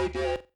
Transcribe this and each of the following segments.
they did.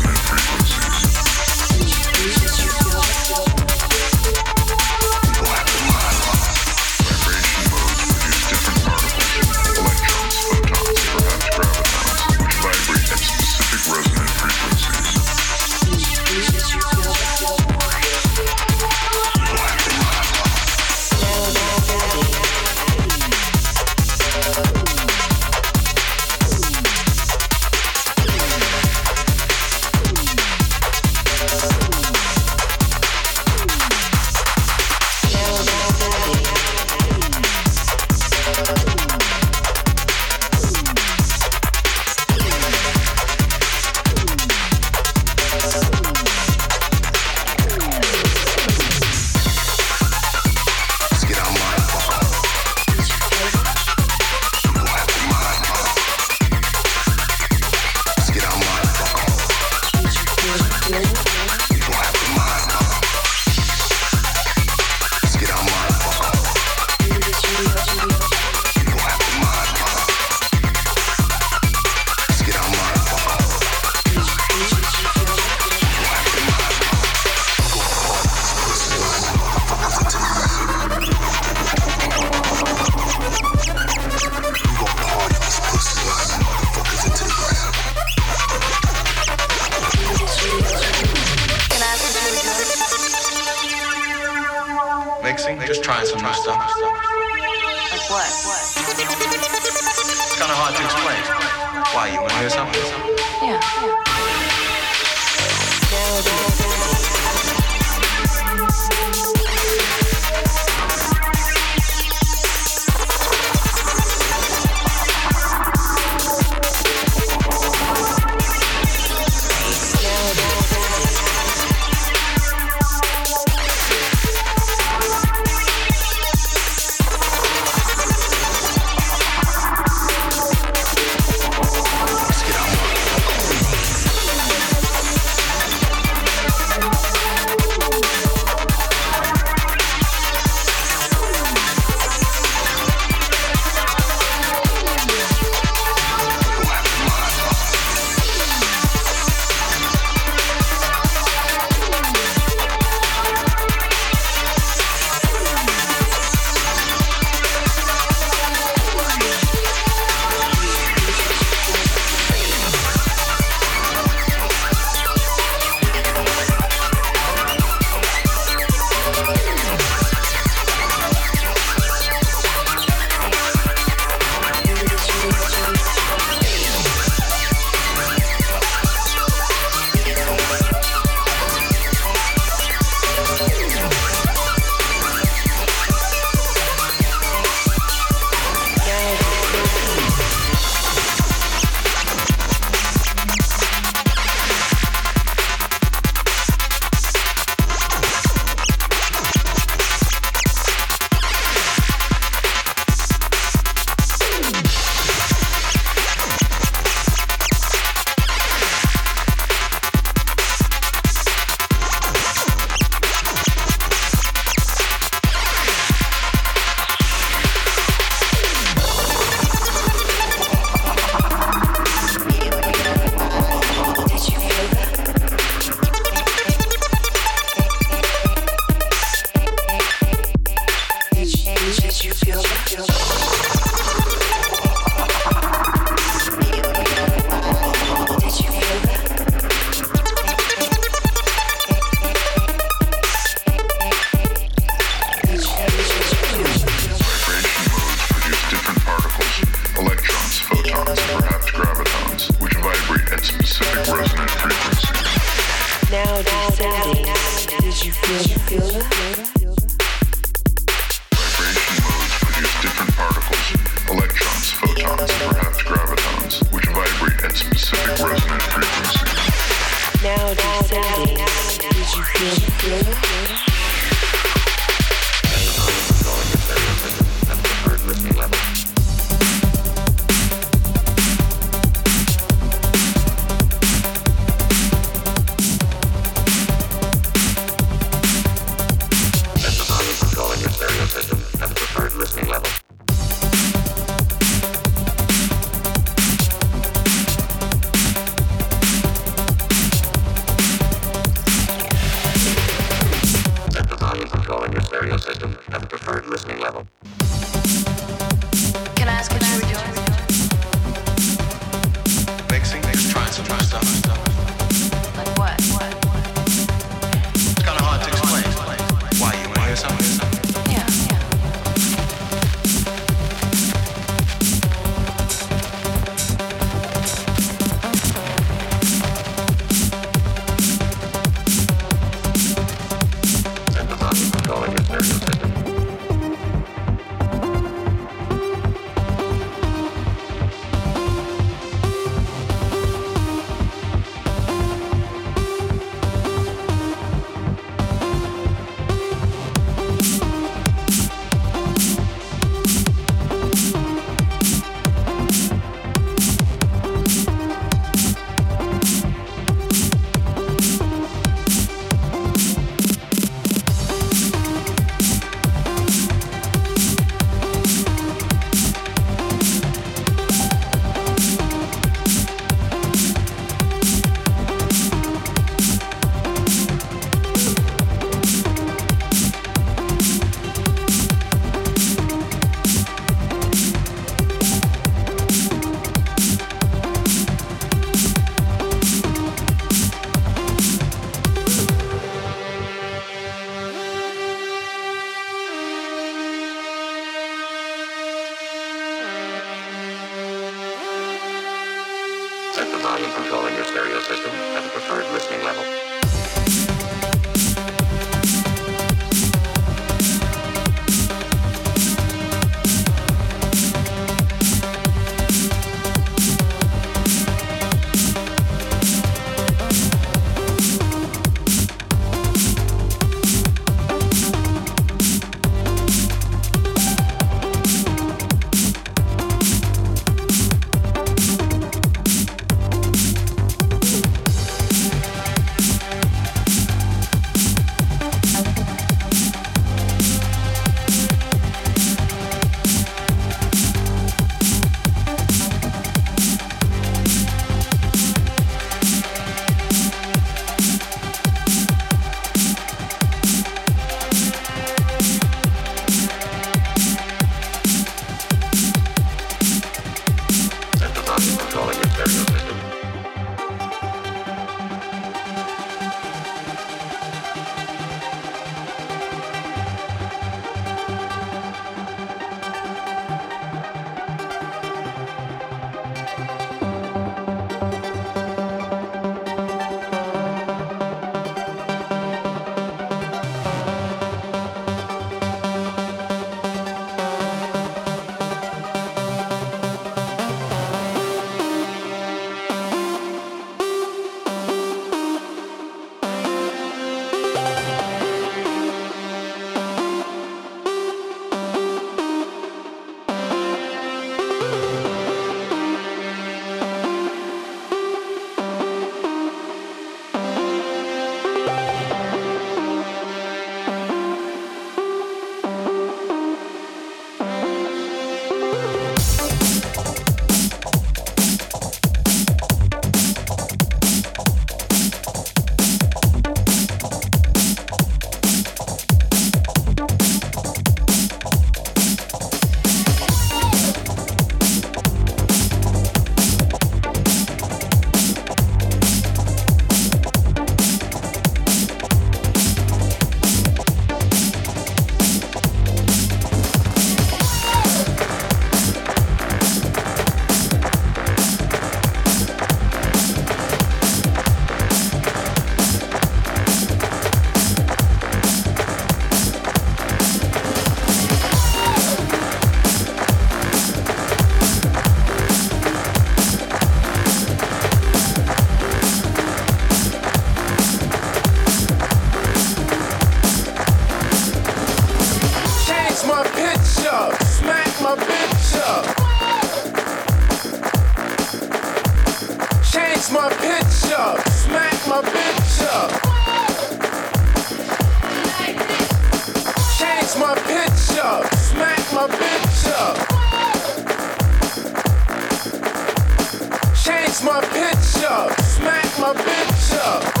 Change my picture. Smack my picture.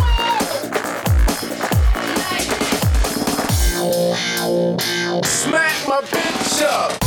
Smack my bitch up.